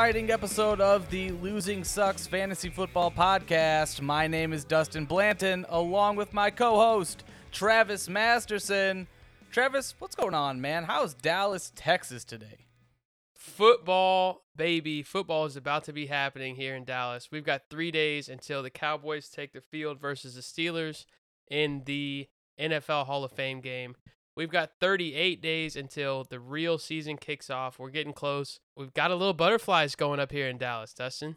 exciting episode of the Losing Sucks Fantasy Football Podcast. My name is Dustin Blanton, along with my co-host Travis Masterson. Travis, what's going on, man? How's Dallas, Texas today? Football, baby. Football is about to be happening here in Dallas. We've got three days until the Cowboys take the field versus the Steelers in the NFL Hall of Fame game. We've got 38 days until the real season kicks off. We're getting close. We've got a little butterflies going up here in Dallas, Dustin.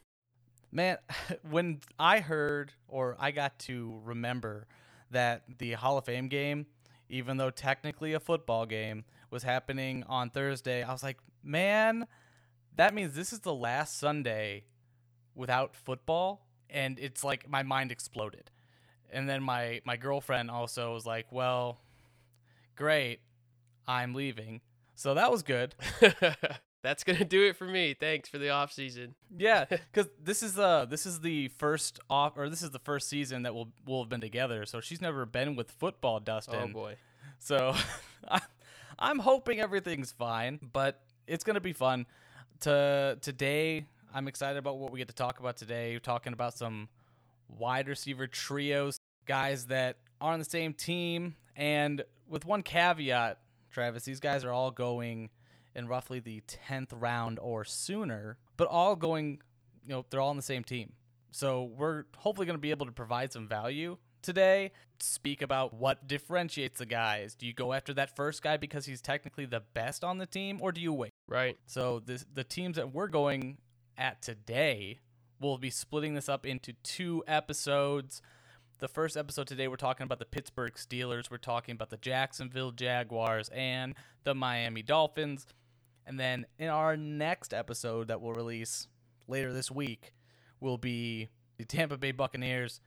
Man, when I heard or I got to remember that the Hall of Fame game, even though technically a football game, was happening on Thursday, I was like, man, that means this is the last Sunday without football. And it's like my mind exploded. And then my, my girlfriend also was like, well, great, I'm leaving. So that was good. That's gonna do it for me. Thanks for the off season. Yeah, because this is uh this is the first off or this is the first season that we'll we'll have been together. So she's never been with football, Dustin. Oh boy. So I'm hoping everything's fine, but it's gonna be fun. To today, I'm excited about what we get to talk about today. We're talking about some wide receiver trios, guys that are on the same team, and with one caveat, Travis, these guys are all going in roughly the 10th round or sooner, but all going, you know, they're all on the same team. So we're hopefully going to be able to provide some value today. Speak about what differentiates the guys. Do you go after that first guy because he's technically the best on the team, or do you wait? Right. So this, the teams that we're going at today, we'll be splitting this up into two episodes. The first episode today, we're talking about the Pittsburgh Steelers. We're talking about the Jacksonville Jaguars and the Miami Dolphins. And then in our next episode that we'll release later this week will be the Tampa Bay Buccaneers,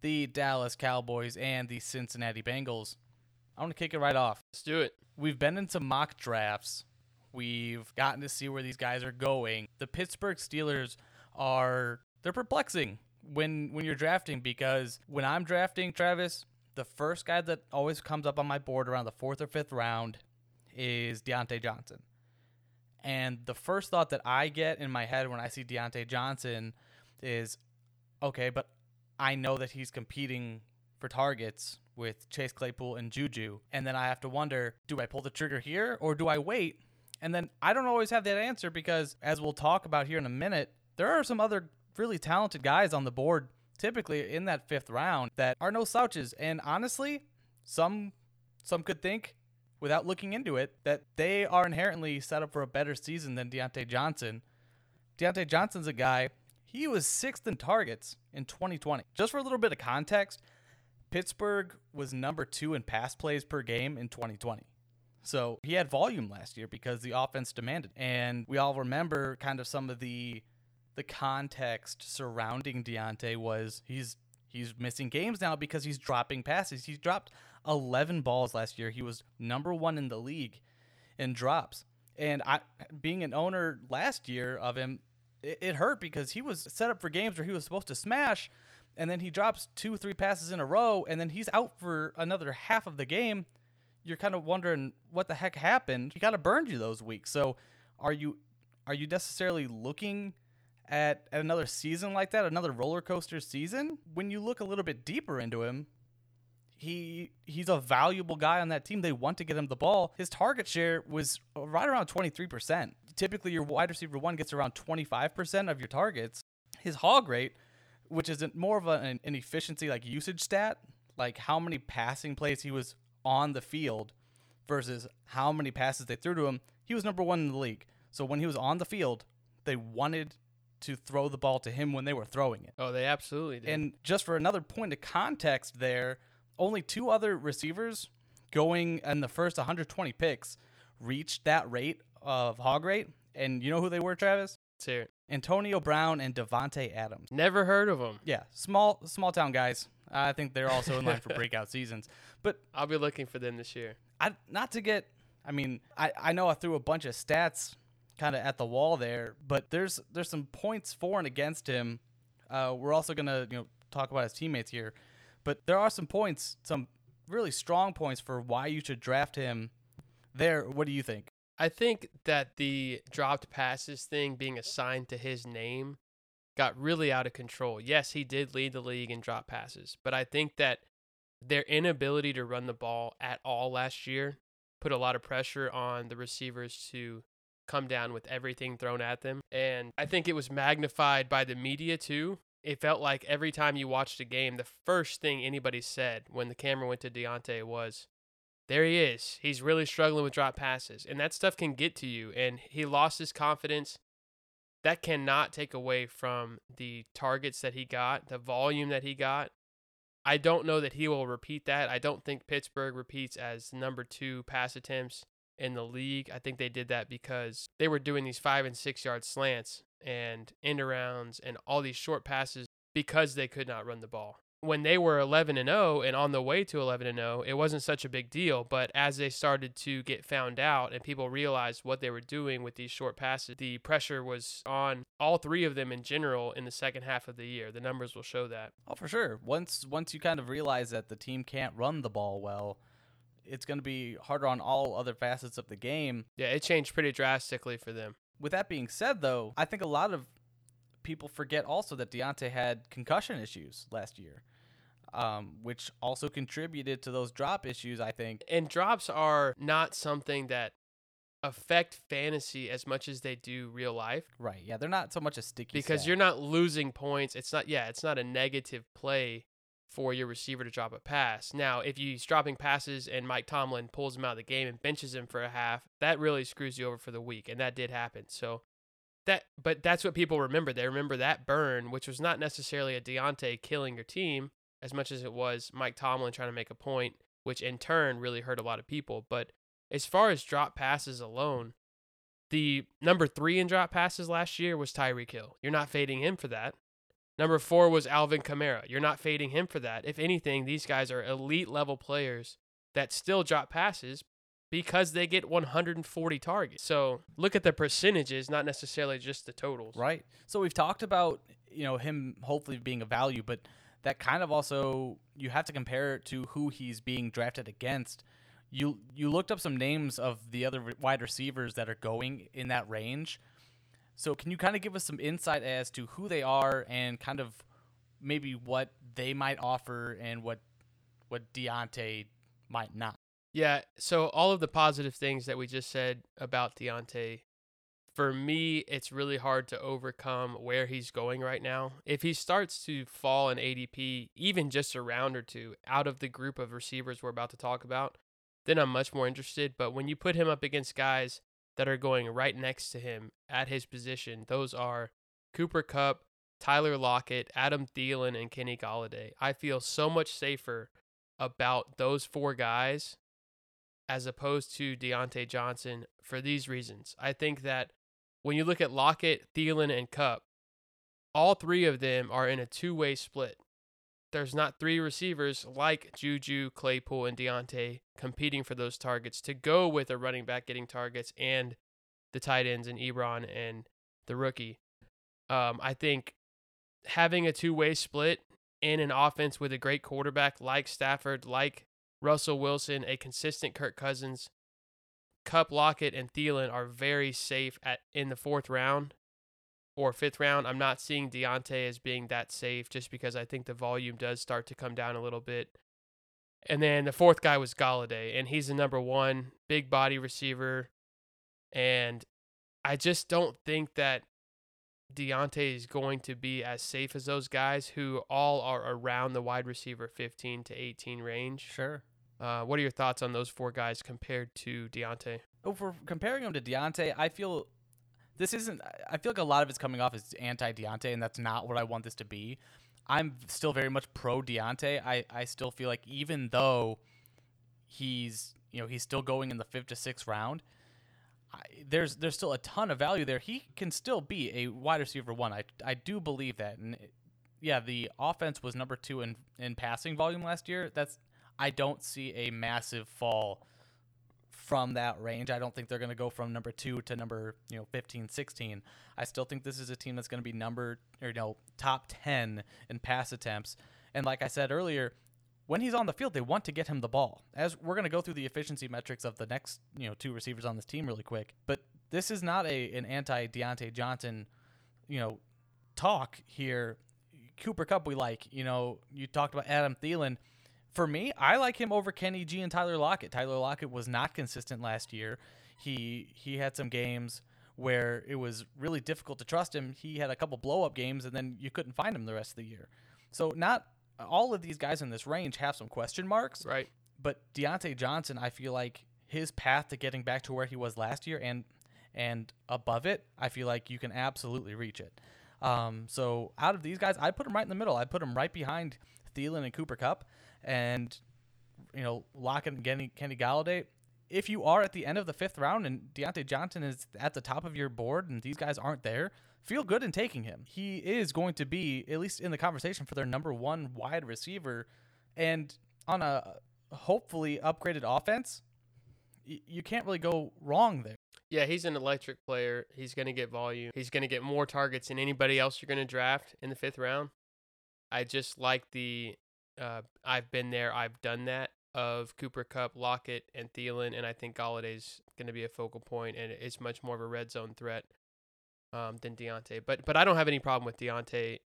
the Dallas Cowboys, and the Cincinnati Bengals. I want to kick it right off. Let's do it. We've been into mock drafts. We've gotten to see where these guys are going. The Pittsburgh Steelers are they're perplexing when when you're drafting because when I'm drafting Travis, the first guy that always comes up on my board around the fourth or fifth round is Diontae Johnson. And the first thought that I get in my head when I see Diontae Johnson is, okay, but I know that he's competing for targets with Chase Claypool and Juju. And then I have to wonder, do I pull the trigger here or do I wait? And then I don't always have that answer because, as we'll talk about here in a minute, there are some other really talented guys on the board typically in that fifth round that are no slouches. And honestly, some some could think without looking into it that they are inherently set up for a better season than Diontae Johnson. Diontae Johnson's a guy, he was sixth in targets in 2020. Just for a little bit of context, Pittsburgh was number two in pass plays per game in 2020. So he had volume last year because the offense demanded. And we all remember kind of some of the the context surrounding Diontae was he's he's missing games now because he's dropping passes. He dropped 11 balls last year. He was number one in the league in drops. And I, being an owner last year of him, it, it hurt because he was set up for games where he was supposed to smash, and then he drops two, three passes in a row, and then he's out for another half of the game. You're kind of wondering what the heck happened. He kind of burned you those weeks. So, are you are you necessarily looking at, at another season like that, another roller coaster season, when you look a little bit deeper into him, he he's a valuable guy on that team. They want to get him the ball. His target share was right around 23%. Typically your wide receiver one gets around 25% of your targets. His hog rate, which is more of an, an efficiency like usage stat, like how many passing plays he was on the field versus how many passes they threw to him, he was number 1 in the league. So when he was on the field, they wanted to throw the ball to him when they were throwing it. Oh, they absolutely did. And just for another point of context there, only two other receivers going in the first 120 picks reached that rate of hog rate. And you know who they were, Travis? Let's hear it. Antonio Brown and Davante Adams. Never heard of them. Yeah, small small town guys. I think they're also in line for breakout seasons. But I'll be looking for them this year. I not to get I mean, I, I know I threw a bunch of stats kind of at the wall there, but there's there's some points for and against him. Uh, we're also gonna you know talk about his teammates here, but there are some points, some really strong points for why you should draft him. There, what do you think? I think that the dropped passes thing being assigned to his name got really out of control. Yes, he did lead the league in drop passes, but I think that their inability to run the ball at all last year put a lot of pressure on the receivers to come down with everything thrown at them. And I think it was magnified by the media too. It felt like every time you watched a game, the first thing anybody said when the camera went to Diontae was, there he is. He's really struggling with drop passes. And that stuff can get to you. And he lost his confidence. That cannot take away from the targets that he got, the volume that he got. I don't know that he will repeat that. I don't think Pittsburgh repeats as number two pass attempts in the league. I think they did that because they were doing these five and six yard slants and end arounds and all these short passes because they could not run the ball. When they were 11 and 0 and on the way to 11 and 0, it wasn't such a big deal. But as they started to get found out and people realized what they were doing with these short passes, the pressure was on all three of them in general in the second half of the year. The numbers will show that. Oh, for sure. Once once you kind of realize that the team can't run the ball well, it's going to be harder on all other facets of the game. Yeah, it changed pretty drastically for them. With that being said, though, I think a lot of people forget also that Diontae had concussion issues last year, um, which also contributed to those drop issues, I think. And drops are not something that affect fantasy as much as they do real life. Right. Yeah, they're not so much a sticky because stat. you're not losing points. It's not yeah, it's not a negative play for your receiver to drop a pass. Now, if he's dropping passes and Mike Tomlin pulls him out of the game and benches him for a half, that really screws you over for the week, and that did happen. So that, but that's what people remember. They remember that burn, which was not necessarily a Diontae killing your team as much as it was Mike Tomlin trying to make a point, which in turn really hurt a lot of people. But as far as drop passes alone, the number three in drop passes last year was Tyreek Hill. You're not fading him for that. Number four was Alvin Kamara. You're not fading him for that. If anything, these guys are elite level players that still drop passes because they get 140 targets. So look at the percentages, not necessarily just the totals. Right. So we've talked about, you know, him hopefully being a value, but that kind of also you have to compare it to who he's being drafted against. You you looked up some names of the other wide receivers that are going in that range. So can you kind of give us some insight as to who they are and kind of maybe what they might offer and what what Diontae might not? Yeah. So all of the positive things that we just said about Diontae, for me, it's really hard to overcome where he's going right now. If he starts to fall in ADP, even just a round or two out of the group of receivers we're about to talk about, then I'm much more interested. But when you put him up against guys that are going right next to him at his position, those are Cooper Kupp, Tyler Lockett, Adam Thielen, and Kenny Golladay. I feel so much safer about those four guys as opposed to Diontae Johnson for these reasons. I think that when you look at Lockett, Thielen, and Kupp, all three of them are in a two way split. There's not three receivers like Juju, Claypool, and Diontae competing for those targets to go with a running back getting targets and the tight ends and Ebron and the rookie. Um, I think having a two way split in an offense with a great quarterback like Stafford, like Russell Wilson, a consistent Kirk Cousins, Kupp Lockett, and Thielen are very safe at in the fourth round or fifth round. I'm not seeing Diontae as being that safe just because I think the volume does start to come down a little bit. And then the fourth guy was Golladay, and he's the number one big body receiver. And I just don't think that Diontae is going to be as safe as those guys who all are around the wide receiver 15 to 18 range. Sure. Uh, what are your thoughts on those four guys compared to Diontae? Oh, for comparing him to Diontae, I feel this isn't. I feel like a lot of it's coming off as anti Diontae, and that's not what I want this to be. I'm still very much pro Diontae. I, I still feel like even though he's you know he's still going in the fifth to sixth round, I, there's there's still a ton of value there. He can still be a wide receiver one. I I do believe that. And it, yeah, the offense was number two in in passing volume last year. That's I don't see a massive fall from that range. I don't think they're going to go from number 2 to number, you know, 15, 16. I still think this is a team that's going to be number or you know, top 10 in pass attempts. And like I said earlier, when he's on the field, they want to get him the ball. As we're going to go through the efficiency metrics of the next, you know, two receivers on this team really quick. But this is not a an anti Diontae Johnson, you know, talk here. Cooper Kupp we like. You know, you talked about Adam Thielen. For me, I like him over Kenny G and Tyler Lockett. Tyler Lockett was not consistent last year. He he had some games where it was really difficult to trust him. He had a couple blow up games, and then you couldn't find him the rest of the year. So not all of these guys in this range have some question marks. Right. But Diontae Johnson, I feel like his path to getting back to where he was last year and and above it, I feel like you can absolutely reach it. Um, so out of these guys, I put him right in the middle. I put him right behind Thielen and Cooper Kupp, and you know Lockett and Kenny, Golladay. If you are at the end of the fifth round and Diontae Johnson is at the top of your board and these guys aren't there, feel good in taking him. He is going to be at least in the conversation for their number one wide receiver, and on a hopefully upgraded offense, you can't really go wrong there. Yeah, he's an electric player. He's going to get volume. He's going to get more targets than anybody else you're going to draft in the fifth round. I just like the uh, I've been there, I've done that of Cooper Kupp, Lockett, and Thielen, and I think Golladay's going to be a focal point, and it's much more of a red zone threat um, than Diontae. But but I don't have any problem with Diontae,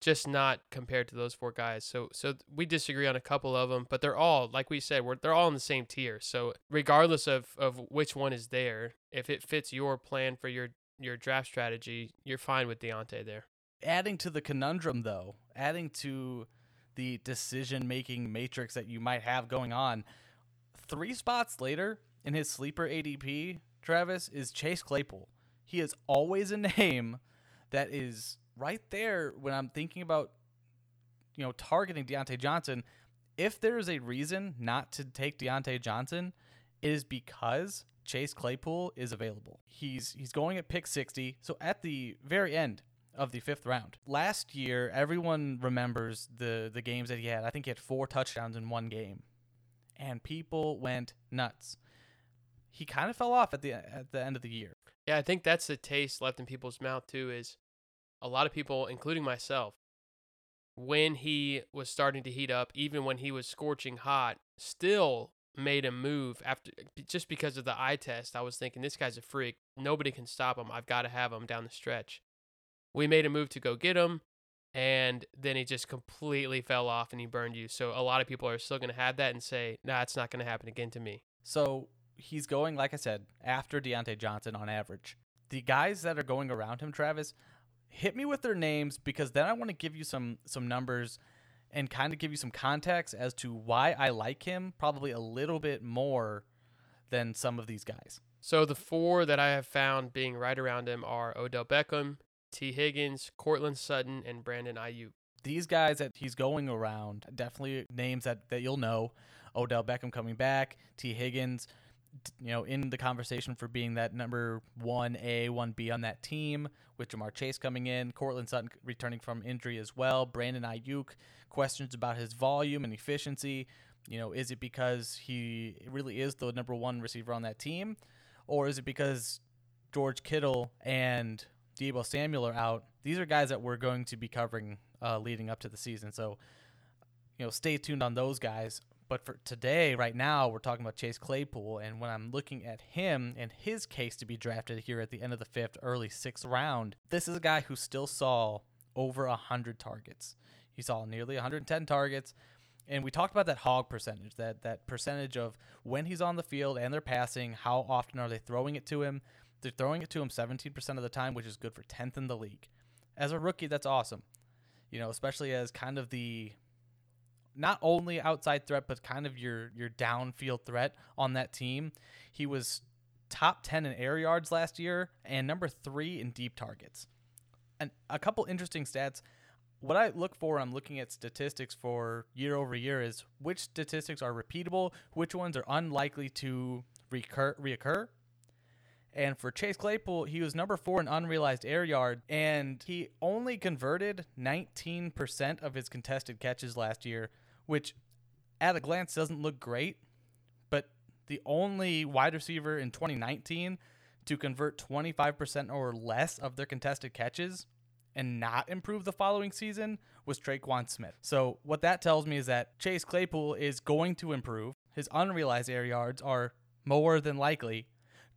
just not compared to those four guys. So so we disagree on a couple of them, but they're all like we said, we're they're all in the same tier. So regardless of of which one is there, if it fits your plan for your your draft strategy, you're fine with Diontae there. Adding to the conundrum, though, adding to the decision making matrix that you might have going on, three spots later in his sleeper ADP, Travis, is Chase Claypool. He is always a name that is right there when I'm thinking about, you know, targeting Diontae Johnson. If there is a reason not to take Diontae Johnson, it is because Chase Claypool is available. He's he's going at pick 60. So at the very end of the fifth round. Last year, everyone remembers the the games that he had. I think he had four touchdowns in one game, and people went nuts. He kind of fell off at the at the end of the year. Yeah, I think that's the taste left in people's mouth too. Is a lot of people, including myself, when he was starting to heat up, even when he was scorching hot, still made a move after just because of the eye test. I was thinking this guy's a freak. Nobody can stop him. I've got to have him down the stretch. We made a move to go get him, and then he just completely fell off and he burned you. So a lot of people are still going to have that and say, "Nah, it's not going to happen again to me." So he's going, like I said, after Diontae Johnson on average. The guys that are going around him, Travis, hit me with their names because then I want to give you some some numbers and kind of give you some context as to why I like him probably a little bit more than some of these guys. So the four that I have found being right around him are Odell Beckham, Tee Higgins, Courtland Sutton, and Brandon Aiyuk. These guys that he's going around, definitely names that, that you'll know. Odell Beckham coming back, Tee Higgins, you know, in the conversation for being that number one A, one B on that team, with Ja'Marr Chase coming in, Courtland Sutton returning from injury as well, Brandon Aiyuk, questions about his volume and efficiency. You know, is it because he really is the number one receiver on that team, or is it because George Kittle and Deebo Samuel are out? These are guys that we're going to be covering uh, leading up to the season. So, you know, stay tuned on those guys. But for today, right now, we're talking about Chase Claypool. And when I'm looking at him and his case to be drafted here at the end of the fifth, early sixth round, this is a guy who still saw over 100 targets. He saw nearly 110 targets. And we talked about that hog percentage, that, that percentage of when he's on the field and they're passing, how often are they throwing it to him? They're throwing it to him 17% of the time, which is good for 10th in the league. As a rookie, that's awesome. You know, especially as kind of the not only outside threat, but kind of your your downfield threat on that team. He was top 10 in air yards last year and number three in deep targets. And a couple interesting stats. What I look for, I'm looking at statistics for year over year, is which statistics are repeatable, which ones are unlikely to recur, reoccur. And for Chase Claypool, he was number four in unrealized air yard, and he only converted 19% of his contested catches last year, which at a glance doesn't look great. But the only wide receiver in 2019 to convert 25% or less of their contested catches and not improve the following season was Tre'Quan Smith. So what that tells me is that Chase Claypool is going to improve. His unrealized air yards are more than likely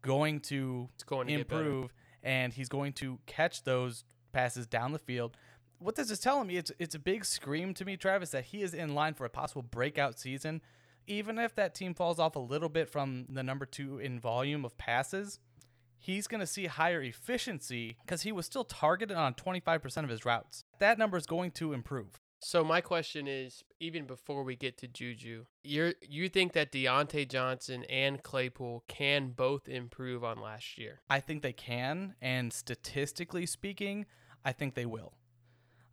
going to going to improve, and he's going to catch those passes down the field. What this is telling me, it's it's a big scream to me, Travis, that he is in line for a possible breakout season. Even if that team falls off a little bit from the number two in volume of passes, he's going to see higher efficiency because he was still targeted on 25% of his routes. That number is going to improve. So my question is, even before we get to Juju, you you think that Diontae Johnson and Claypool can both improve on last year? I think they can, and statistically speaking, I think they will.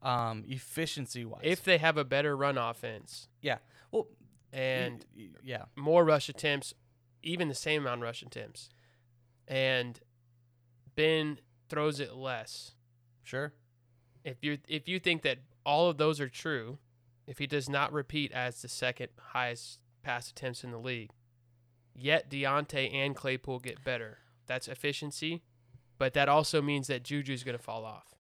Um, efficiency wise, If they have a better run offense yeah, well, and yeah, more rush attempts, even the same amount of rush attempts, and Ben throws it less. sure, If you if you think that all of those are true, if he does not repeat as the second highest pass attempts in the league, yet Diontae and Claypool get better, that's efficiency, but that also means that Juju's going to fall off.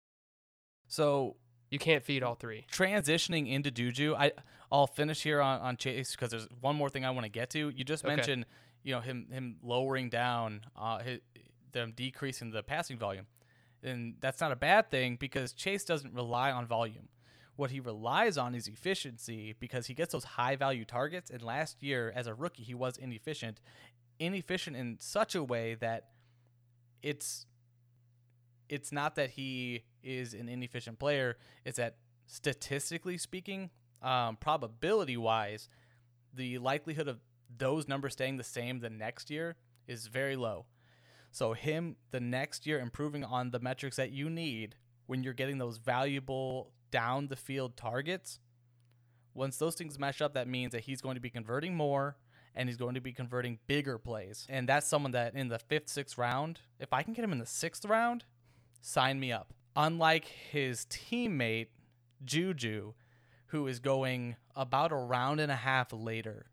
so You can't feed all three. transitioning into Juju, I I'll finish here on, on Chase because there's one more thing I want to get to. You just Okay. mentioned, you know, him him lowering down, uh, his, them decreasing the passing volume, and that's not a bad thing because Chase doesn't rely on volume. What he relies on is efficiency because he gets those high value targets. And last year, as a rookie, he was inefficient, inefficient in such a way that it's it's not that he is an inefficient player. It's that statistically speaking, um, probability wise, the likelihood of those numbers staying the same the next year is very low. So him the next year improving on the metrics that you need when you're getting those valuable down the field targets. Once those things mesh up, that means that he's going to be converting more and he's going to be converting bigger plays. And that's someone that in the fifth, sixth round, if I can get him in the sixth round, sign me up. Unlike his teammate, Juju, who is going about a round and a half later.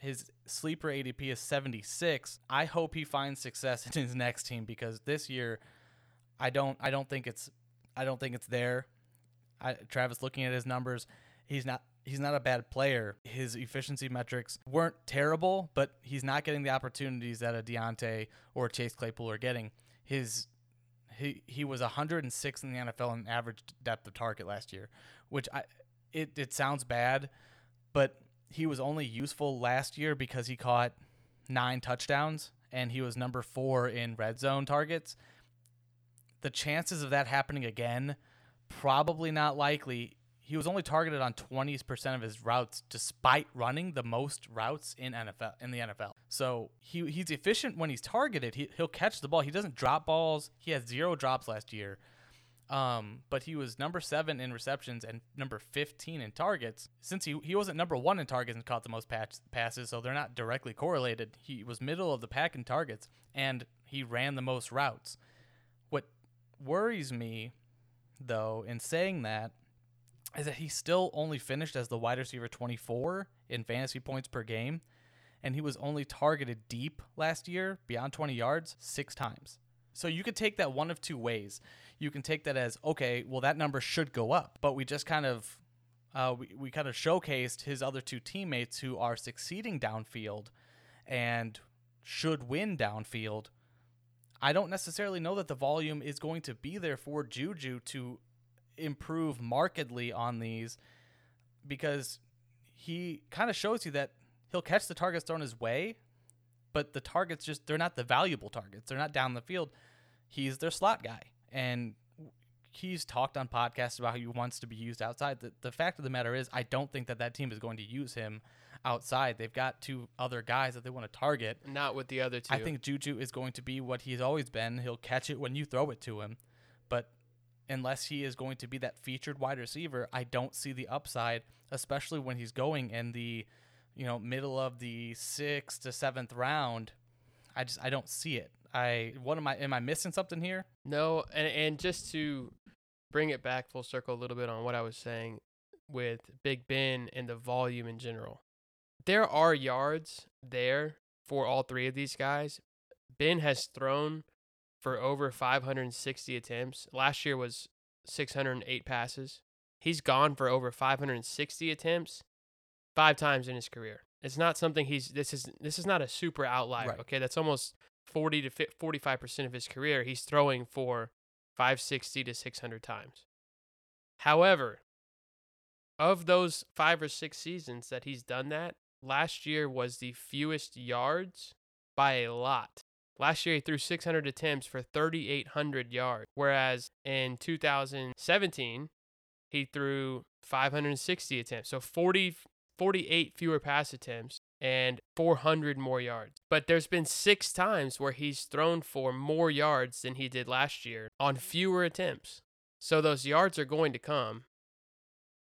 His sleeper ADP is 76. I hope he finds success in his next team because this year I don't I don't think it's I don't think it's there. I, Travis looking at his numbers, he's not he's not a bad player. His efficiency metrics weren't terrible, but he's not getting the opportunities that a Diontae or Chase Claypool are getting. His he he was 106 in the NFL in average depth of target last year, which I it it sounds bad, but he was only useful last year because he caught nine touchdowns and he was number 4 in red zone targets. The chances of that happening again probably not likely. He was only targeted on 20% of his routes despite running the most routes in NFL in the NFL. So, he he's efficient when he's targeted. He he'll catch the ball. He doesn't drop balls. He had zero drops last year. Um, but he was number 7 in receptions and number 15 in targets. Since he he wasn't number 1 in targets and caught the most patch, passes, so they're not directly correlated. He was middle of the pack in targets and he ran the most routes. What worries me though in saying that is that he still only finished as the wide receiver 24 in fantasy points per game and he was only targeted deep last year beyond 20 yards 6 times. So you could take that one of two ways. You can take that as okay, well that number should go up, but we just kind of uh, we, we kind of showcased his other two teammates who are succeeding downfield and should win downfield. I don't necessarily know that the volume is going to be there for Juju to improve markedly on these because he kind of shows you that he'll catch the targets thrown his way, but the targets just they're not the valuable targets. They're not down the field. He's their slot guy. And he's talked on podcasts about how he wants to be used outside. The, the fact of the matter is, I don't think that that team is going to use him outside. They've got two other guys that they want to target. Not with the other two. I think Juju is going to be what he's always been. He'll catch it when you throw it to him. But unless he is going to be that featured wide receiver, I don't see the upside, especially when he's going in the, you know, middle of the sixth to seventh round. I just I don't see it. I what am I am I missing something here? No, and and just to bring it back full circle a little bit on what I was saying with Big Ben and the volume in general. There are yards there for all three of these guys. Ben has thrown for over 560 attempts. Last year was 608 passes. He's gone for over 560 attempts five times in his career. It's not something he's this is this is not a super outlier. Right. Okay, that's almost 40 to 45 percent of his career. He's throwing for 560 to 600 times. However, of those five or six seasons that he's done that, last year was the fewest yards by a lot. Last year he threw 600 attempts for 3,800 yards, whereas in 2017 he threw 560 attempts, so 40, 48 fewer pass attempts and 400 more yards. But there's been six times where he's thrown for more yards than he did last year on fewer attempts. So those yards are going to come.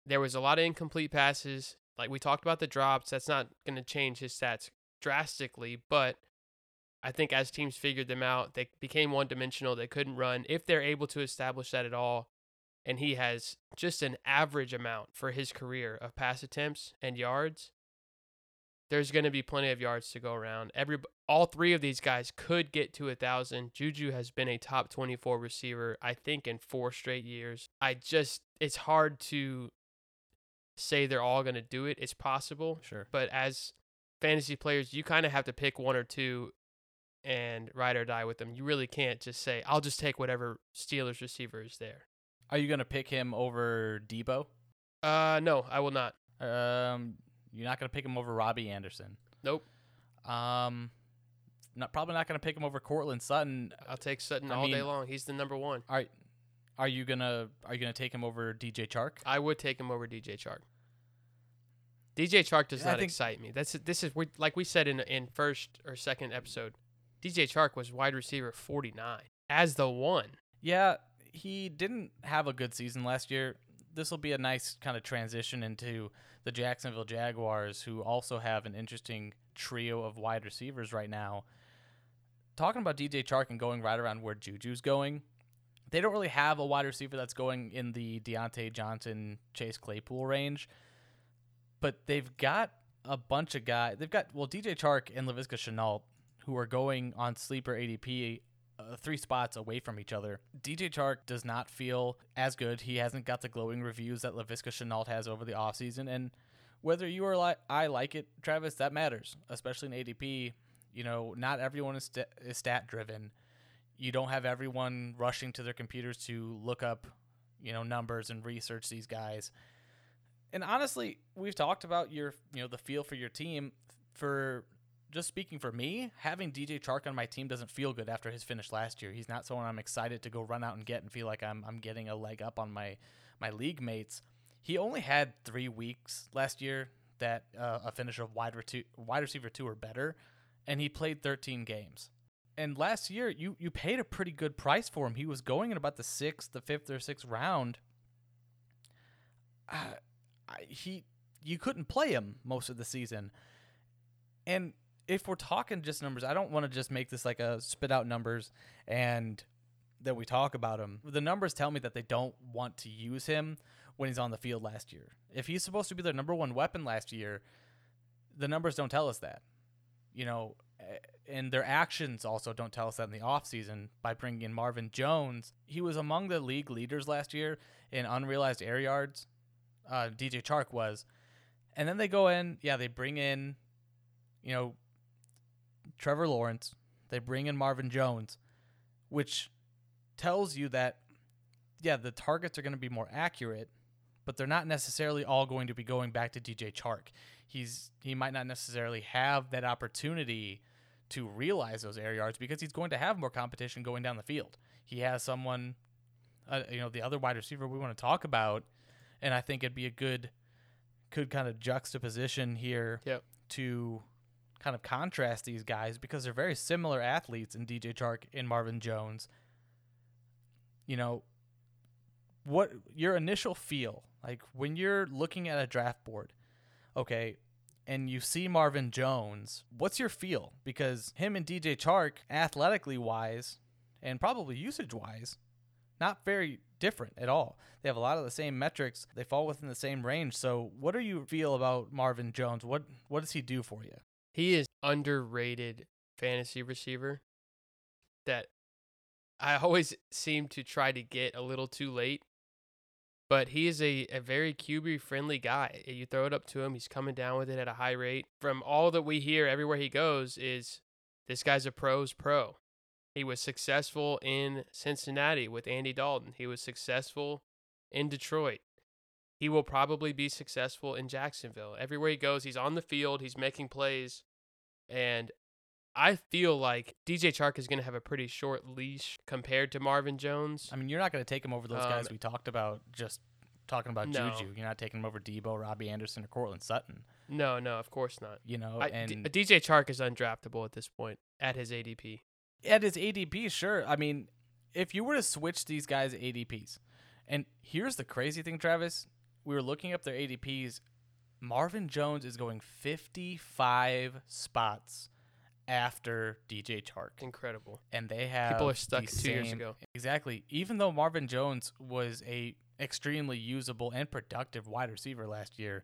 There was a lot of incomplete passes. Like we talked about the drops, that's not going to change his stats drastically, but I think as teams figured them out, they became one dimensional. They couldn't run. If they're able to establish that at all, and he has just an average amount for his career of pass attempts and yards, there's going to be plenty of yards to go around. Every all three of these guys could get to a thousand. Juju has been a top 24 receiver, I think, in four straight years. I just it's hard to say they're all going to do it. It's possible, Sure. but as fantasy players, you kind of have to pick one or two and ride or die with them. You really can't just say, "I'll just take whatever Steelers receiver is there." Are you gonna pick him over Deebo? Uh, no, I will not. Um, you're not gonna pick him over Robbie Anderson. Nope. Um, not probably not gonna pick him over Courtland Sutton. I'll take Sutton I all day long. He's the number one. Are are you gonna are you gonna take him over DJ Chark? I would take him over DJ Chark. DJ Chark does Yeah, not think- excite me. That's this is we like we said in in first or second episode. DJ Chark was wide receiver 49 as the one. Yeah, he didn't have a good season last year. This will be a nice kind of transition into the Jacksonville Jaguars, who also have an interesting trio of wide receivers right now. Talking about DJ Chark and going right around where Juju's going, they don't really have a wide receiver that's going in the Diontae Johnson, Chase Claypool range, but they've got a bunch of guys. They've got well DJ Chark and Laviska Shenault, who are going on sleeper ADP uh, three spots away from each other. DJ Chark does not feel as good. He hasn't got the glowing reviews that Laviska Shenault has over the offseason. And whether you or li- I like it, Travis, that matters, especially in ADP. You know, not everyone is, st- is stat driven. You don't have everyone rushing to their computers to look up, you know, numbers and research these guys. And honestly, we've talked about your, you know, the feel for your team. For just speaking for me, having DJ Chark on my team doesn't feel good after his finish last year. He's not someone I'm excited to go run out and get and feel like I'm I'm getting a leg up on my my league mates. He only had three weeks last year that uh, a finish of wide, wide receiver two or better, and he played 13 games. And last year, you you paid a pretty good price for him. He was going in about the sixth, the fifth, or sixth round. Uh, he you couldn't play him most of the season, and if we're talking just numbers, I don't want to just make this like a spit out numbers and that we talk about him. The numbers tell me that they don't want to use him when he's on the field last year. If he's supposed to be their number one weapon last year, the numbers don't tell us that. You know, and their actions also don't tell us that in the offseason by bringing in Marvin Jones. He was among the league leaders last year in unrealized air yards. Uh, DJ Chark was. And then they go in, yeah, they bring in, you know, Trevor Lawrence. They bring in Marvin Jones, which tells you that, yeah, the targets are going to be more accurate, but they're not necessarily all going to be going back to DJ Chark. He's he might not necessarily have that opportunity to realize those air yards because he's going to have more competition going down the field. He has someone, uh, you know, the other wide receiver we want to talk about, and I think it'd be a good, good kind of juxtaposition here Yep. to kind of contrast these guys because they're very similar athletes in DJ Chark and Marvin Jones. You know, what your initial feel like when you're looking at a draft board, okay, and you see Marvin Jones, what's your feel? Because him and DJ Chark, athletically wise and probably usage wise, not very different at all. They have a lot of the same metrics. They fall within the same range. So, what do you feel about Marvin Jones? What what does he do for you? He is underrated fantasy receiver that I always seem to try to get a little too late but he is a, a very QB friendly guy. You throw it up to him, he's coming down with it at a high rate. From all that we hear everywhere he goes, is this guy's a pro's pro. He was successful in Cincinnati with Andy Dalton. He was successful in Detroit. He will probably be successful in Jacksonville. Everywhere he goes, he's on the field, he's making plays. And I feel like DJ Chark is going to have a pretty short leash compared to Marvin Jones. I mean, you're not going to take him over those guys Um, we talked about just talking about No. Juju. You're not taking him over Deebo, Robbie Anderson, or Courtland Sutton. No, no, of course not. You know, I, D- and DJ Chark is undraftable at this point at his ADP. at his ADP, sure. I mean, if you were to switch these guys' ADPs, and here's the crazy thing, Travis, we were looking up their ADPs. Marvin Jones is going 55 spots after DJ Chark, Incredible. and they have People are stuck two years ago. Exactly. Even though Marvin Jones was a extremely usable and productive wide receiver last year,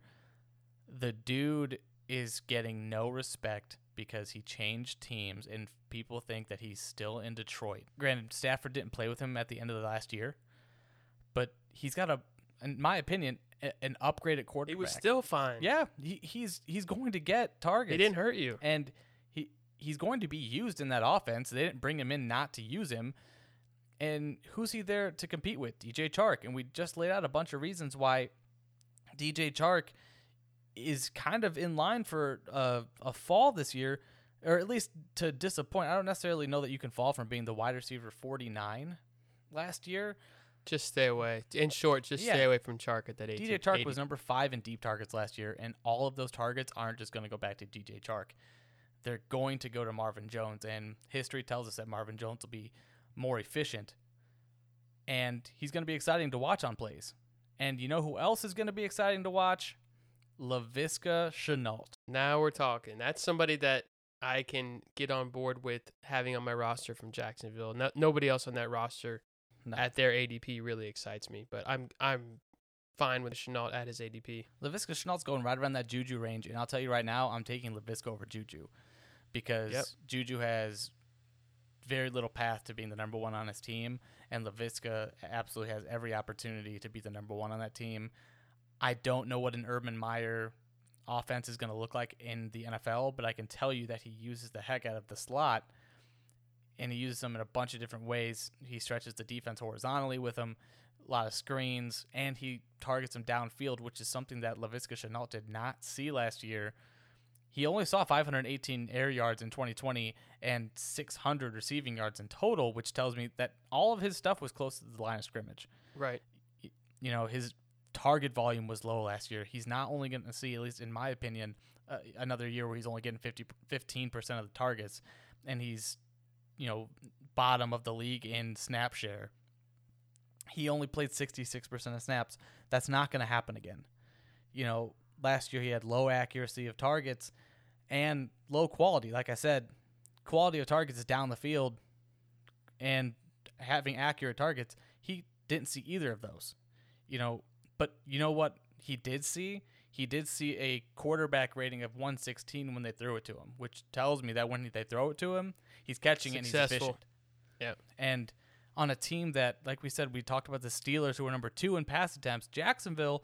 the dude is getting no respect because he changed teams and people think that he's still in Detroit. Granted, Stafford didn't play with him at the end of the last year, but he's got a, in my opinion, an upgraded quarterback. He was still fine. yeah, he, he's he's going to get targets He didn't hurt you. and he's going to be used in that offense. They didn't bring him in not to use him. And who's he there to compete with? DJ Chark. And we just laid out a bunch of reasons why DJ Chark is kind of in line for a, a fall this year, or at least to disappoint. I don't necessarily know that you can fall from being the wide receiver 49 last year. Just stay away. In short, just stay away from Chark at that age. DJ Chark was number five in deep targets last year, and all of those targets aren't just going to go back to DJ Chark. They're going to go to Marvin Jones, and history tells us that Marvin Jones will be more efficient, and he's going to be exciting to watch on plays. And you know who else is going to be exciting to watch? Laviska Shenault. Now we're talking. That's somebody that I can get on board with having on my roster from Jacksonville. No, nobody else on that roster No. at their ADP really excites me, but I'm I'm fine with Shenault at his ADP. Laviska Shenault's going right around that Juju range, and I'll tell you right now, I'm taking Laviska over Juju because Yep. Juju has very little path to being the number one on his team, and Laviska absolutely has every opportunity to be the number one on that team. I don't know what an Urban Meyer offense is going to look like in the NFL, but I can tell you that he uses the heck out of the slot, and he uses them in a bunch of different ways. He stretches the defense horizontally with them, a lot of screens, and he targets them downfield, which is something that Laviska Shenault did not see last year. He only saw 518 air yards in 2020 and 600 receiving yards in total, which tells me that all of his stuff was close to the line of scrimmage. Right. You know, his target volume was low last year. He's not only going to see, at least in my opinion, uh, another year where he's only getting 50, 15% of the targets, and he's, you know, bottom of the league in snap share. He only played 66% of snaps. That's not going to happen again. You know, last year he had low accuracy of targets and low quality. Like I said, quality of targets is down the field and having accurate targets. He didn't see either of those. You know, but you know what he did see? He did see a quarterback rating of 116 when they threw it to him, which tells me that when they throw it to him, he's catching it and he's Successful. efficient. Yep. And on a team that, like we said, we talked about the Steelers who were number two in pass attempts. Jacksonville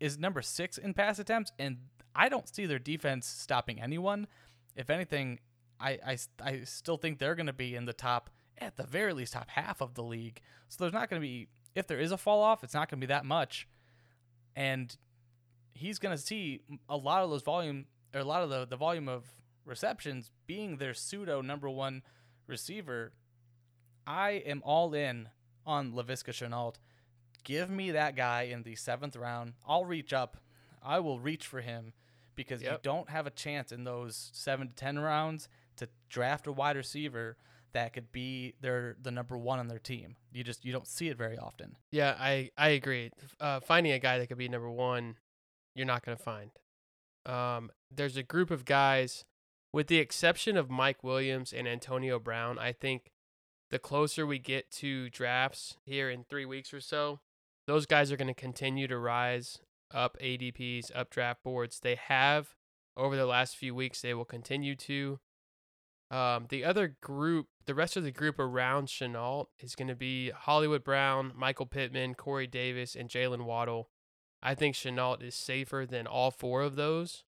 is number six in pass attempts, and I don't see their defense stopping anyone. If anything, I, I, I still think they're going to be in the top, at the very least, top half of the league. So there's not going to be, if there is a fall off, it's not going to be that much. And he's going to see a lot of those volume, or a lot of the, the volume of receptions being their pseudo number one receiver. I am all in on Laviska Shenault. Give me that guy in the seventh round. I'll reach up. I will reach for him because you don't have a chance in those seven to ten rounds to draft a wide receiver that could be their the number one on their team. You just you don't see it very often. Yeah, I I agree. Uh, finding a guy that could be number one, you're not gonna find. Um, there's a group of guys, with the exception of Mike Williams and Antonio Brown. I think the closer we get to drafts here in three weeks or so, those guys are going to continue to rise up ADPs, up draft boards. They have over the last few weeks. They will continue to. Um, the other group, the rest of the group around Shenault is going to be Hollywood Brown, Michael Pittman, Corey Davis, and Jaylen Waddle. I think Shenault is safer than all four of those.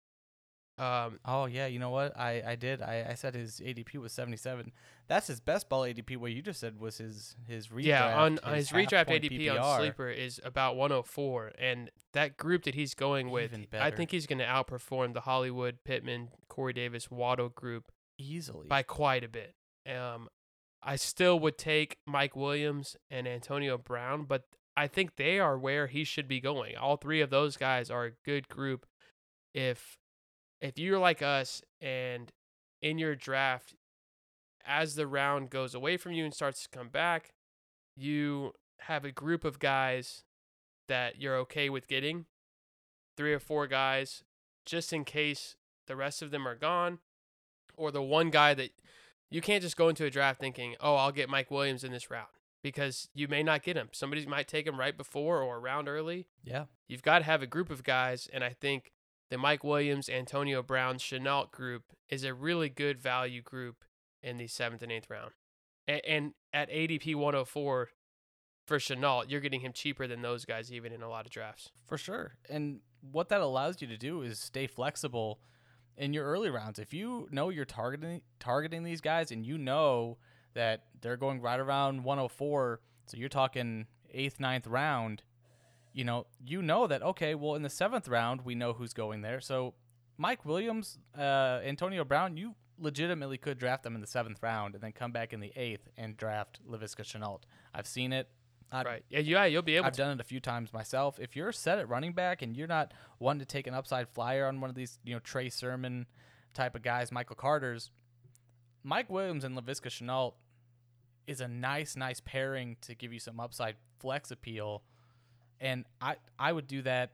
Um, Oh yeah, you know what? I I did. I, I said his ADP was 77. That's his best ball ADP. What you just said was his his redraft. yeah, on on his, redraft half-point ADP on Sleeper is about 104, and that group that he's going with, I think he's going to outperform the Hollywood Pittman, Corey Davis, Waddle group easily. by quite a bit. Um, I still would take Mike Williams and Antonio Brown, but I think they are where he should be going. All three of those guys are a good group. If if you're like us and in your draft, as the round goes away from you and starts to come back, you have a group of guys that you're okay with getting, three or four guys, just in case the rest of them are gone, or the one guy that you can't just go into a draft thinking, oh, I'll get Mike Williams in this round because you may not get him. Somebody might take him right before or around early. yeah, You've got to have a group of guys, and I think the Mike Williams, Antonio Brown, Shenault group is a really good value group in the seventh and eighth round. And, and at ADP 104 for Shenault, you're getting him cheaper than those guys, even in a lot of drafts. for sure. And what that allows you to do is stay flexible in your early rounds. If you know you're targeting targeting these guys and you know that they're going right around 104, so you're talking eighth, ninth round, you know, you know that okay, well in the seventh round we know who's going there. So Mike Williams, uh, Antonio Brown, you legitimately could draft them in the seventh round and then come back in the eighth and draft Laviska Shenault. I've seen it. I've, right. Yeah, yeah, you'll be able I've to. done it a few times myself. If you're set at running back and you're not one to take an upside flyer on one of these, you know, Trey Sermon type of guys, Michael Carter's, Mike Williams and Laviska Shenault is a nice, nice pairing to give you some upside flex appeal. And I, I would do that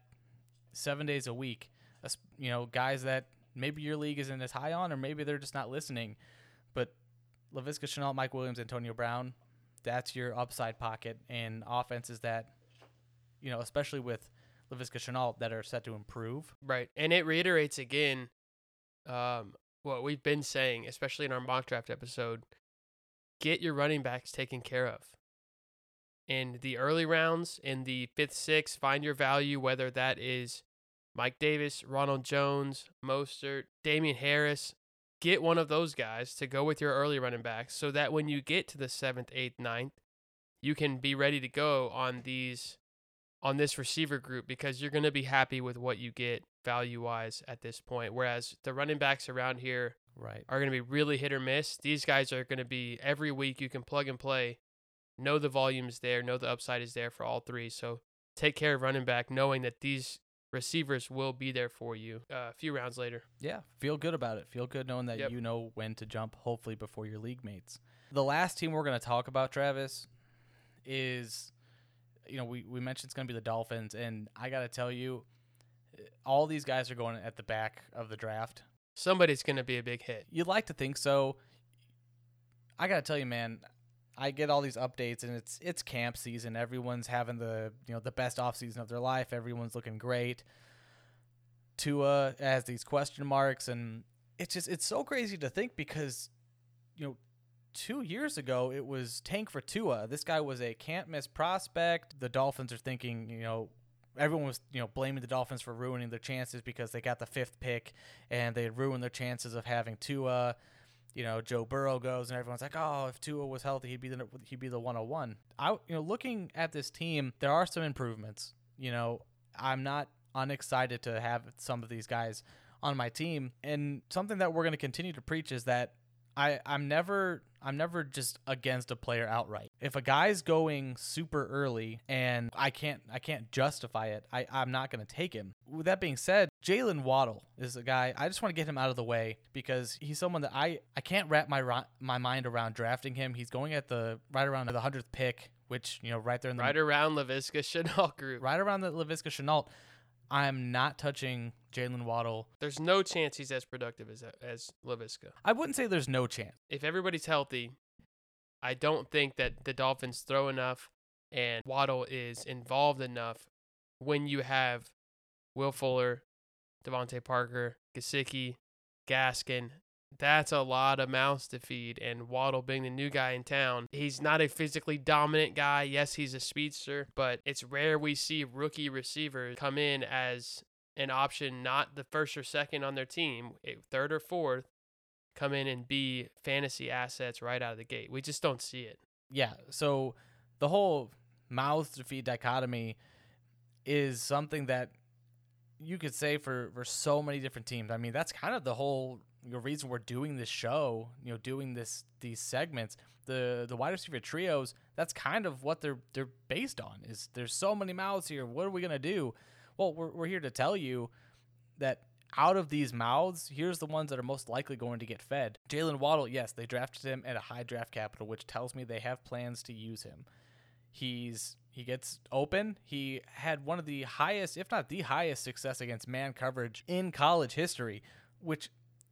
seven days a week. You know, guys that maybe your league isn't as high on, or maybe they're just not listening. But Laviska Shenault, Mike Williams, Antonio Brown, that's your upside pocket and offenses that, you know, especially with Laviska Shenault that are set to improve. Right. And it reiterates again um, what we've been saying, especially in our mock draft episode. Get your running backs taken care of. In the early rounds, in the fifth, sixth, find your value, whether that is Mike Davis, Ronald Jones, Mostert, Damien Harris. Get one of those guys to go with your early running backs so that when you get to the seventh, eighth, ninth, you can be ready to go on these on this receiver group because you're going to be happy with what you get value wise at this point. Whereas the running backs around here Right. are going to be really hit or miss. These guys are going to be every week you can plug and play, know the volume is there, know the upside is there for all three. So take care of running back, knowing that these receivers will be there for you uh, a few rounds later. Yeah, feel good about it. Feel good knowing that Yep. you know when to jump, hopefully before your league mates. The last team we're going to talk about, Travis, is, you know, we, we mentioned it's going to be the Dolphins. And I got to tell you, all these guys are going at the back of the draft. Somebody's going to be a big hit. You'd like to think so. I got to tell you, man, I get all these updates and it's it's camp season. Everyone's having the, you know, the best off season of their life. Everyone's looking great. Tua has these question marks and it's just it's so crazy to think because you know, 2 years ago it was tank for Tua. This guy was a can't miss prospect. The Dolphins are thinking, you know, everyone was, you know, blaming the Dolphins for ruining their chances because they got the 5th pick and they ruined their chances of having Tua you know, Joe Burrow goes and everyone's like, "Oh, if Tua was healthy, he'd be the he'd be the 101." I you know, looking at this team, there are some improvements. You know, I'm not unexcited to have some of these guys on my team, and something that we're going to continue to preach is that I I'm never I'm never just against a player outright. If a guy's going super early and I can't I can't justify it, I I'm not going to take him. With that being said, Jaylen Waddle is a guy I just want to get him out of the way because he's someone that I I can't wrap my my mind around drafting him. He's going at the right around the hundredth pick, which you know right there in the Right around Laviska Shenault group. right around the Laviska Shenault. I'm not touching Jaylen Waddle. There's no chance he's as productive as as Laviska. I wouldn't say there's no chance. if everybody's healthy, I don't think that the Dolphins throw enough and Waddle is involved enough when you have Will Fuller, DeVante Parker, Gesicki, Gaskin, That's a lot of mouths to feed. And Waddle being the new guy in town, he's not a physically dominant guy. Yes, he's a speedster, but it's rare we see rookie receivers come in as an option, not the first or second on their team, third or fourth, come in and be fantasy assets right out of the gate. We just don't see it. Yeah. So the whole mouth to feed dichotomy is something that you could say for for so many different teams. I mean, that's kind of the whole you know, reason we're doing this show. You know, doing this these segments. The the wide receiver trios. That's kind of what they're they're based on. Is there's so many mouths here. What are we gonna do? Well, we're we're here to tell you that out of these mouths, here's the ones that are most likely going to get fed. Jaylen Waddle, yes, they drafted him at a high draft capital, which tells me they have plans to use him. He's he gets open. He had one of the highest, if not the highest, success against man coverage in college history, which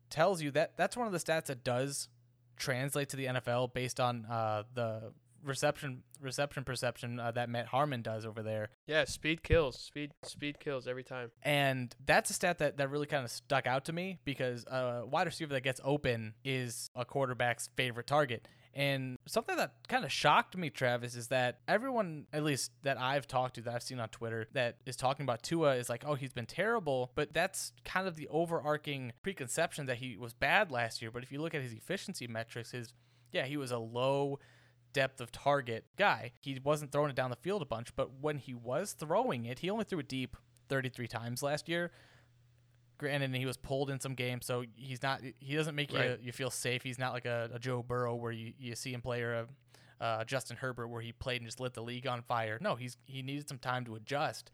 tells you that that's one of the stats that does translate to the NFL based on uh, the reception reception perception uh, that Matt Harmon does over there. Yeah, speed kills. Speed speed kills every time. And that's a stat that, that really kind of stuck out to me because a wide receiver that gets open is a quarterback's favorite target. And something that kind of shocked me, Travis, is that everyone, at least that I've talked to, that I've seen on Twitter, that is talking about Tua is like, oh, he's been terrible. But that's kind of the overarching preconception that he was bad last year. But if you look at his efficiency metrics, his, yeah, he was a low depth of target guy. He wasn't throwing it down the field a bunch, but when he was throwing it, he only threw it deep 33 times last year granted, he was pulled in some games, so he's not. He doesn't make right. you you feel safe. He's not like a, a Joe Burrow where you, you see him play or a uh, Justin Herbert where he played and just lit the league on fire. No, he's he needed some time to adjust.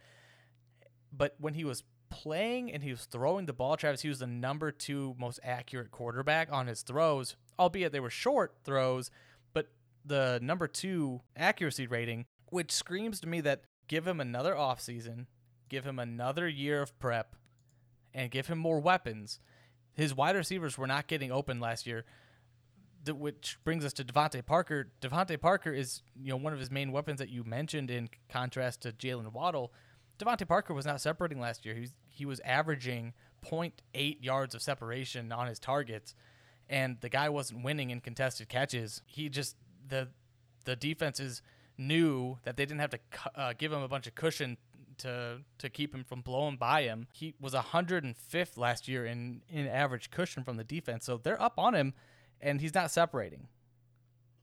But when he was playing and he was throwing the ball, Travis, he was the number two most accurate quarterback on his throws, albeit they were short throws, the number two accuracy rating, which screams to me that give him another offseason, give him another year of prep, and give him more weapons. His wide receivers were not getting open last year, which brings us to DeVante Parker. DeVante Parker is you know one of his main weapons that you mentioned in contrast to Jaylen Waddle. DeVante Parker was not separating last year. He was, he was averaging 0.8 yards of separation on his targets, and the guy wasn't winning in contested catches. He just the the defenses knew that they didn't have to uh, give him a bunch of cushion to to keep him from blowing by him. He was 105th last year in in average cushion from the defense, so they're up on him, and he's not separating.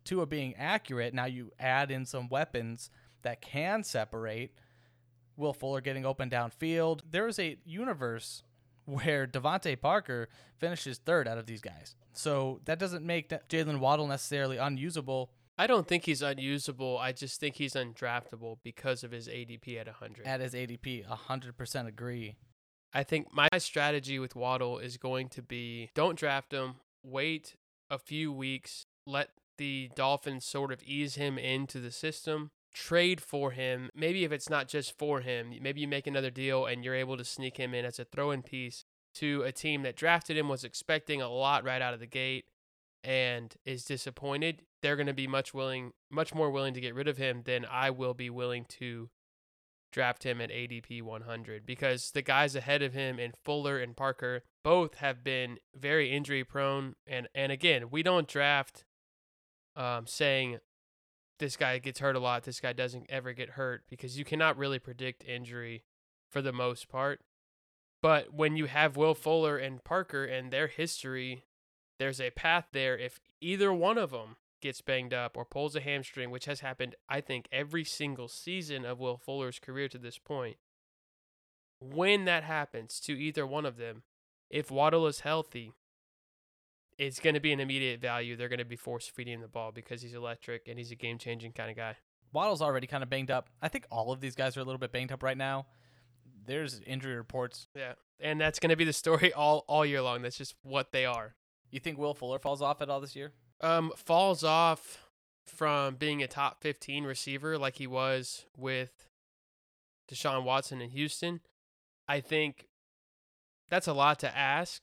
Tua being accurate, now you add in some weapons that can separate. Will Fuller getting open downfield. There is a universe where DeVante Parker finishes third out of these guys. So that doesn't make Jaylen Waddle necessarily unusable I don't think he's unusable. I just think he's undraftable because of his ADP at 100. At his ADP, 100% agree. I think my strategy with Waddle is going to be don't draft him, wait a few weeks, let the Dolphins sort of ease him into the system, trade for him. Maybe if it's not just for him, maybe you make another deal and you're able to sneak him in as a throw in piece to a team that drafted him, was expecting a lot right out of the gate and is disappointed, they're going to be much willing, much more willing to get rid of him than I will be willing to draft him at ADP 100 because the guys ahead of him and Fuller and Parker both have been very injury prone and and again, we don't draft um, saying this guy gets hurt a lot, this guy doesn't ever get hurt because you cannot really predict injury for the most part. But when you have Will Fuller and Parker and their history there's a path there if either one of them gets banged up or pulls a hamstring, which has happened, I think, every single season of Will Fuller's career to this point. When that happens to either one of them, if Waddle is healthy, it's going to be an immediate value. They're going to be force feeding the ball because he's electric and he's a game changing kind of guy. Waddle's already kind of banged up. I think all of these guys are a little bit banged up right now. There's injury reports. Yeah. And that's going to be the story all, all year long. That's just what they are. You think Will Fuller falls off at all this year? Um, falls off from being a top 15 receiver like he was with Deshaun Watson in Houston. I think that's a lot to ask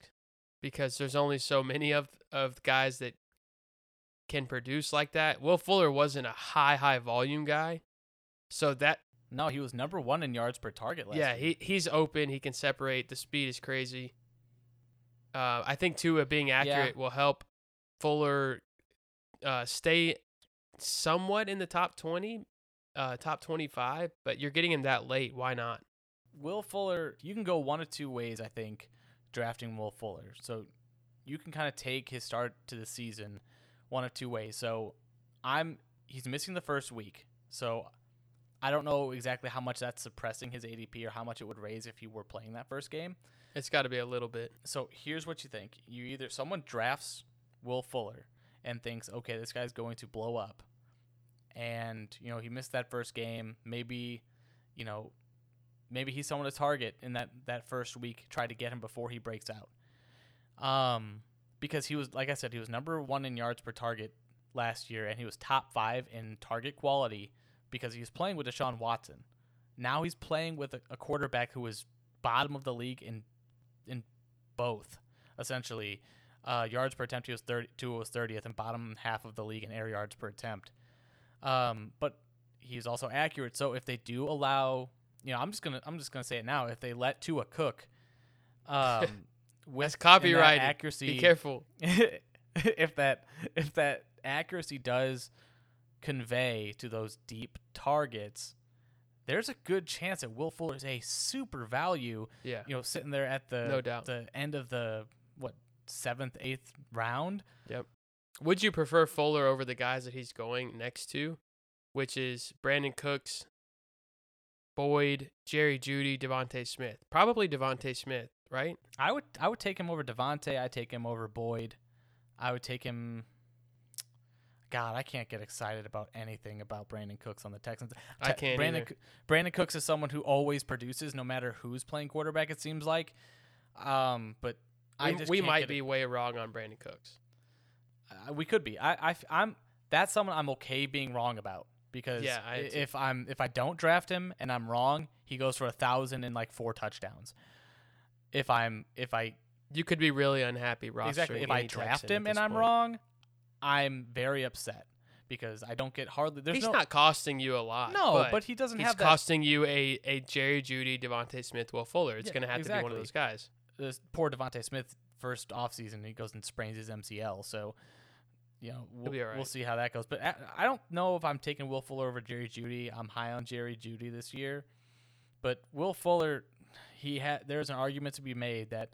because there's only so many of of guys that can produce like that. Will Fuller wasn't a high high volume guy. So that no, he was number 1 in yards per target last Yeah, year. he he's open, he can separate, the speed is crazy Uh, I think Tua being accurate will help Fuller uh, stay somewhat in the top 20, uh, top 25, but you're getting him that late. Why not? Will Fuller, you can go one of two ways, I think, drafting Will Fuller. So you can kind of take his start to the season one of two ways. So I'm he's missing the first week. So I don't know exactly how much that's suppressing his ADP or how much it would raise if he were playing that first game. It's got to be a little bit. So here's what you think. You either someone drafts Will Fuller and thinks, "Okay, this guy's going to blow up." And, you know, he missed that first game. Maybe, you know, maybe he's someone to target in that that first week, try to get him before he breaks out. Um because he was like I said, he was number 1 in yards per target last year and he was top 5 in target quality because he was playing with Deshaun Watson. Now he's playing with a, a quarterback who is bottom of the league in in both essentially. Uh, yards per attempt, he was 30, Tua was 30th and bottom half of the league in air yards per attempt. Um, but he's also accurate. So if they do allow, you know, I'm just gonna I'm just gonna say it now. If they let Tua cook, um, with that accuracy, Be careful. if that if that accuracy does convey to those deep targets, there's a good chance that Will Fuller is a super value. Yeah. You know, sitting there at the No doubt. the end of the what seventh eighth round. Yep. Would you prefer Fuller over the guys that he's going next to, which is Brandin Cooks, Boyd, Jerry Jeudy, DeVonta Smith? Probably DeVonta Smith, right? I would I would take him over DeVonta. I take him over Boyd. I would take him. God, I can't get excited about anything about Brandin Cooks on the Texans. I can't Brandon either. Brandin Cooks is someone who always produces, no matter who's playing quarterback. It seems like, um, but I We, just we might be way wrong on Brandin Cooks. Uh, we could be. I, I, am That's someone I'm okay being wrong about because Yeah, I i- if I'm if I don't draft him and I'm wrong, he goes for a thousand and like four touchdowns. If I'm if I You could be really unhappy rostering exactly if I draft Texan him and I'm point. wrong, I'm very upset because I don't get hardly. There's he's no not costing you a lot. no, but, but, he doesn't he's have that. costing you a, a Jerry Jeudy, DeVonta Smith, Will Fuller. It's Yeah, going to have to be one of those guys. this poor DeVonta Smith first offseason, he goes and sprains his MCL. So, you know, we'll, all we'll see how that goes. But I, I don't know if I'm taking Will Fuller over Jerry Jeudy. I'm high on Jerry Judy this year, but Will Fuller, he had. There's an argument to be made that.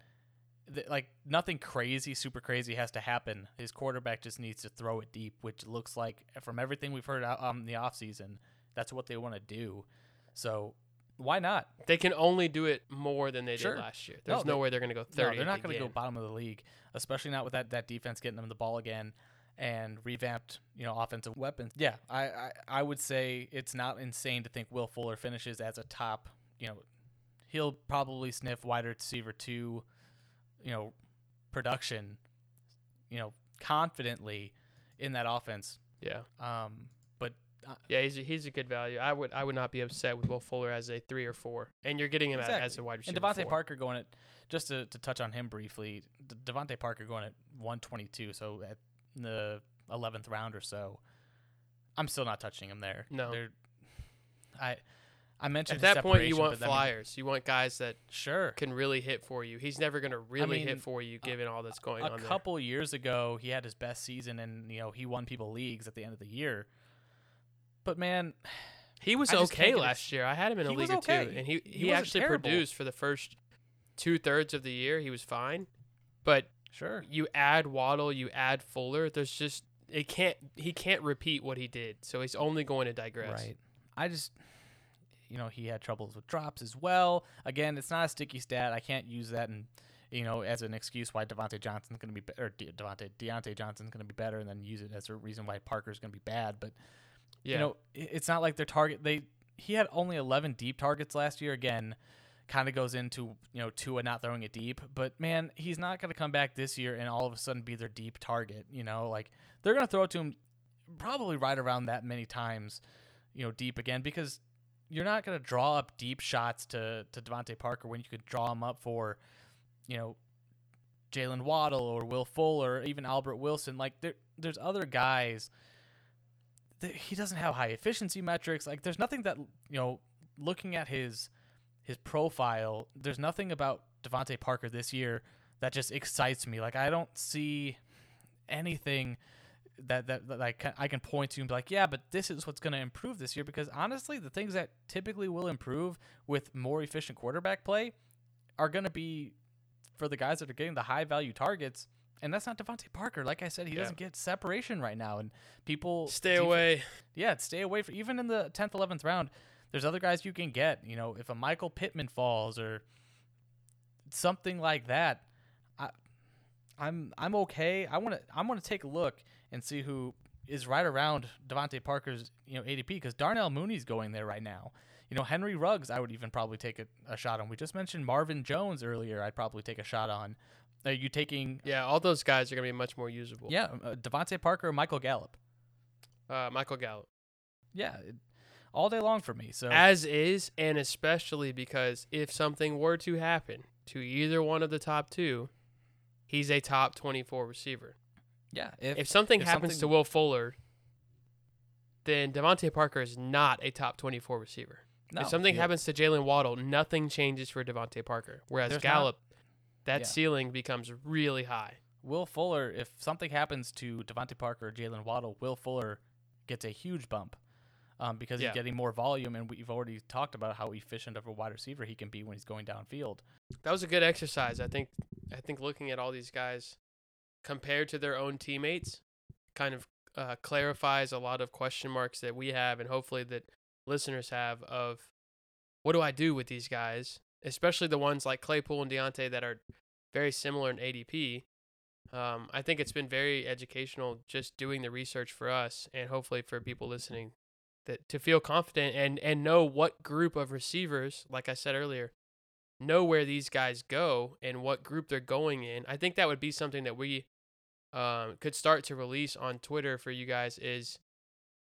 Th- Like nothing crazy, super crazy has to happen. His quarterback just needs to throw it deep, which looks like, from everything we've heard out um, the offseason, that's what they want to do. So why not? They can only do it more than they Sure. did last year. No, There's they- no way they're going to go 30. No, they're not going to go bottom of the league, especially not with that, that defense getting them the ball again and revamped, you know, offensive weapons. Yeah, I, I I would say it's not insane to think Will Fuller finishes as a top. You know, he'll probably sniff wide receiver two, you know, production, you know, confidently in that offense. Yeah. Um, but uh, Yeah, he's a, he's a good value. I would I would not be upset with Will Fuller as a three or four, and you're getting him at, as a wide receiver. and Devontae four. Parker going at just to, to touch on him briefly. D- DeVante Parker going at 122, so at the 11th round or so. I'm still not touching him there. No. They're- I I mentioned At that point, you want but I mean, flyers. You want guys that sure. can really hit for you. He's never going to really mean, hit for you, uh, given all that's going A on A couple years ago, he had his best season, and you know he won people leagues at the end of the year. But man, He was I okay last year. I had him in a league was or two, and he He he, actually terrible. produced for the first two thirds of the year. He was fine, but sure. you add Waddle, you add Fuller. There's just it can't he can't repeat what he did, so he's only going to digress. Right. I just, you know, he had troubles with drops as well. Again, it's not a sticky stat. I can't use that and, you know, as an excuse why Devontae Johnson's going to be or De- Devontae Diontae Johnson's going to be better, and then use it as a reason why Parker's going to be bad. But Yeah, you know, it's not like their target. They he had only 11 deep targets last year. Again, kind of goes into you know Tua not throwing it deep. But man, he's not going to come back this year and all of a sudden be their deep target. You know, like they're going to throw it to him probably right around that many times. You know, deep again because you're not going to draw up deep shots to to DeVante Parker when you could draw him up for, you know. Jaylen Waddle or Will Fuller or even Albert Wilson. Like there, there's other guys th- he doesn't have high efficiency metrics. Like there's nothing that you know, looking at his his profile, there's nothing about DeVante Parker this year that just excites me. Like I don't see anything that that, that I can I can point to and be like, yeah, but this is what's going to improve this year. Because honestly, the things that typically will improve with more efficient quarterback play are going to be for the guys that are getting the high value targets. And that's not DeVante Parker. Like I said, he Yeah. doesn't get separation right now, and people Stay def- away. yeah, stay away from even in the tenth, eleventh round. There's other guys you can get. You know, if a Michael Pittman falls or something like that, I, I'm I'm okay. I want to I want to take a look and see who is right around DeVante Parker's you know ADP because Darnell Mooney's going there right now. You know Henry Ruggs, I would even probably take a, a shot on. We just mentioned Marvin Jones earlier. I'd probably take a shot on. Are you taking? Yeah, all those guys are gonna be much more usable. Yeah, uh, DeVante Parker Michael Gallup. Uh, Michael Gallup. Yeah, it, all day long for me. So As is, and especially because if something were to happen to either one of the top two, he's a top 24 receiver. Yeah, If something if happens to Will Fuller, then DeVante Parker is not a top 24 receiver. no, if something yeah. happens to Jaylen Waddle, nothing changes for DeVante Parker. Whereas There's not- Gallup, that Yeah. ceiling becomes really high. Will Fuller, if something happens to DeVante Parker or Jaylen Waddle, Will Fuller gets a huge bump um, because Yeah. he's getting more volume, and we've already talked about how efficient of a wide receiver he can be when he's going downfield. That was a good exercise. I think I think looking at all these guys compared to their own teammates kind of uh, clarifies a lot of question marks that we have and hopefully that listeners have of what do I do with these guys, especially the ones like Claypool and Diontae that are very similar in ADP. Um, I think it's been very educational just doing the research for us and hopefully for people listening that to feel confident and and know what group of receivers, like I said earlier, know where these guys go and what group they're going in. I think that would be something that we um, could start to release on Twitter for you guys is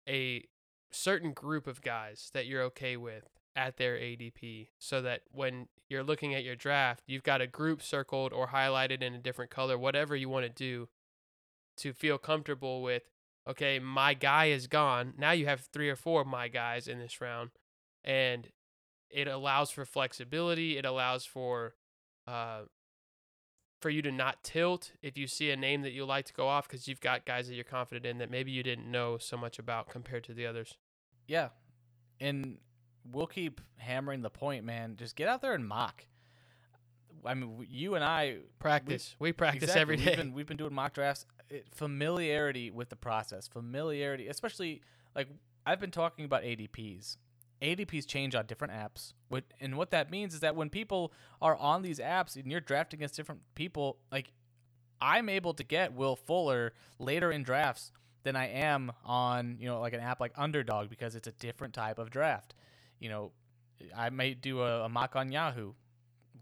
a certain group of guys that you're okay with at their ADP so that when you're looking at your draft, you've got a group circled or highlighted in a different color, whatever you want to do to feel comfortable with, okay, my guy is gone. Now you have three or four of my guys in this round. And it allows for flexibility. It allows for uh, for you to not tilt if you see a name that you like to go off because you've got guys that you're confident in that maybe you didn't know so much about compared to the others. Yeah, and we'll keep hammering the point, man. Just get out there and mock. I mean, you and I Practice. We, practice Exactly. every day. We've been, we've been doing mock drafts. It, familiarity with the process, familiarity, especially like I've been talking about ADPs. ADPs change on different apps. And what that means is that when people are on these apps and you're drafting against different people, like I'm able to get Will Fuller later in drafts than I am on, you know, like an app like Underdog because it's a different type of draft. You know, I might do a, a mock on Yahoo.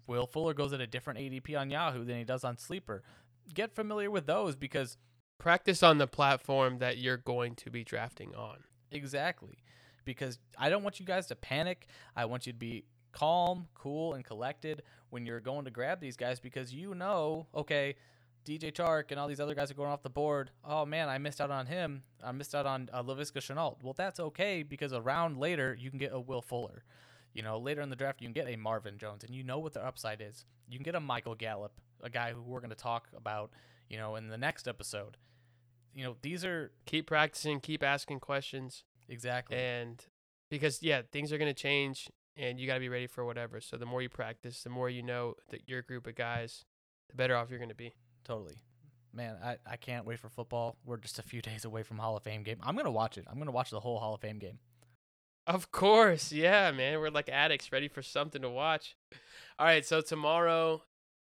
Will Fuller goes at a different ADP on Yahoo than he does on Sleeper. Get familiar with those because Practice on the platform that you're going to be drafting on. exactly because I don't want you guys to panic. I want you to be calm, cool, and collected when you're going to grab these guys because you know, okay, DJ Chark and all these other guys are going off the board. Oh man, I missed out on him. I missed out on uh, Laviska Shenault. Well, that's okay because a round later you can get a Will Fuller. You know, later in the draft you can get a Marvin Jones, and you know what their upside is. You can get a Michael Gallup, a guy who we're going to talk about, you know, in the next episode. You know, these are Keep practicing, keep asking questions. Exactly And because, yeah, things are going to change and you got to be ready for whatever. So the more you practice, the more you know that your group of guys, the better off you're going to be. Totally. Man, I, I can't wait for football. We're just a few days away from Hall of Fame game. I'm gonna watch it. I'm gonna watch the whole Hall of Fame game. Of course. Yeah, man. We're like addicts ready for something to watch. All right. So tomorrow,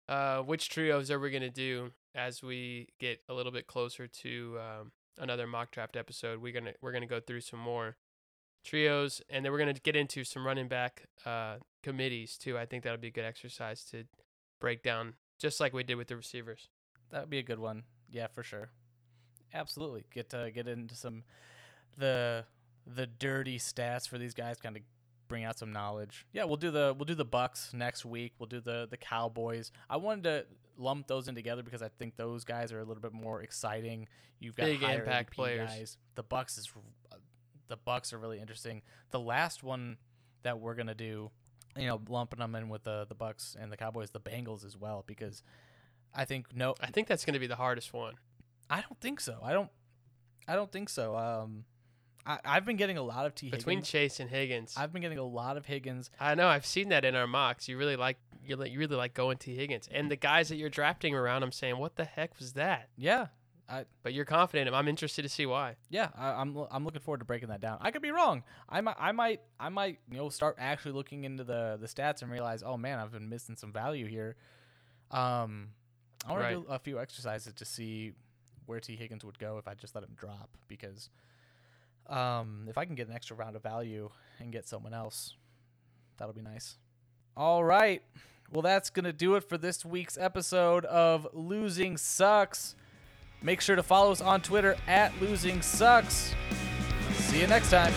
uh, which trios are we going to do as we get a little bit closer to um, another mock draft episode? We're to we're to go through some more trios and then we're to get into some running back uh, committees too. I think that'll be a good exercise to break down just like we did with the receivers. That would be a good one. Yeah, for sure. Absolutely. Get to get into some the the dirty stats for these guys, kind of bring out some knowledge. Yeah, we'll do the we'll do the Bucks next week. We'll do the the Cowboys. I wanted to lump those in together because I think those guys are a little bit more exciting. You've got Big impact players. Guys. The Bucks is the Bucks are really interesting. The last one that we're gonna do, you know, lumping them in with the the Bucks and the Cowboys, the Bengals as well, because I think no. I think that's going to be the hardest one. I don't think so. I don't. I don't think so. Um, I, I've been getting a lot of Tee Higgins. Between Chase and Higgins, I've been getting a lot of Higgins. I know I've seen that in our mocks. You really like you li- you really like going Tee Higgins, and the guys that you're drafting around. I'm saying, what the heck was that? Yeah, But you're confident. I'm interested to see why. yeah. I, I'm I'm looking forward to breaking that down. I could be wrong. I might I might I might you know start actually looking into the the stats and realize, oh man, I've been missing some value here. Um, I want Right. to do a few exercises to see where Tee Higgins would go if I just let him drop because. Um, if I can get an extra round of value and get someone else, that'll be nice. All right. Well, that's going to do it for this week's episode of Losing Sucks. Make sure to follow us on Twitter at Losing Sucks. See you next time.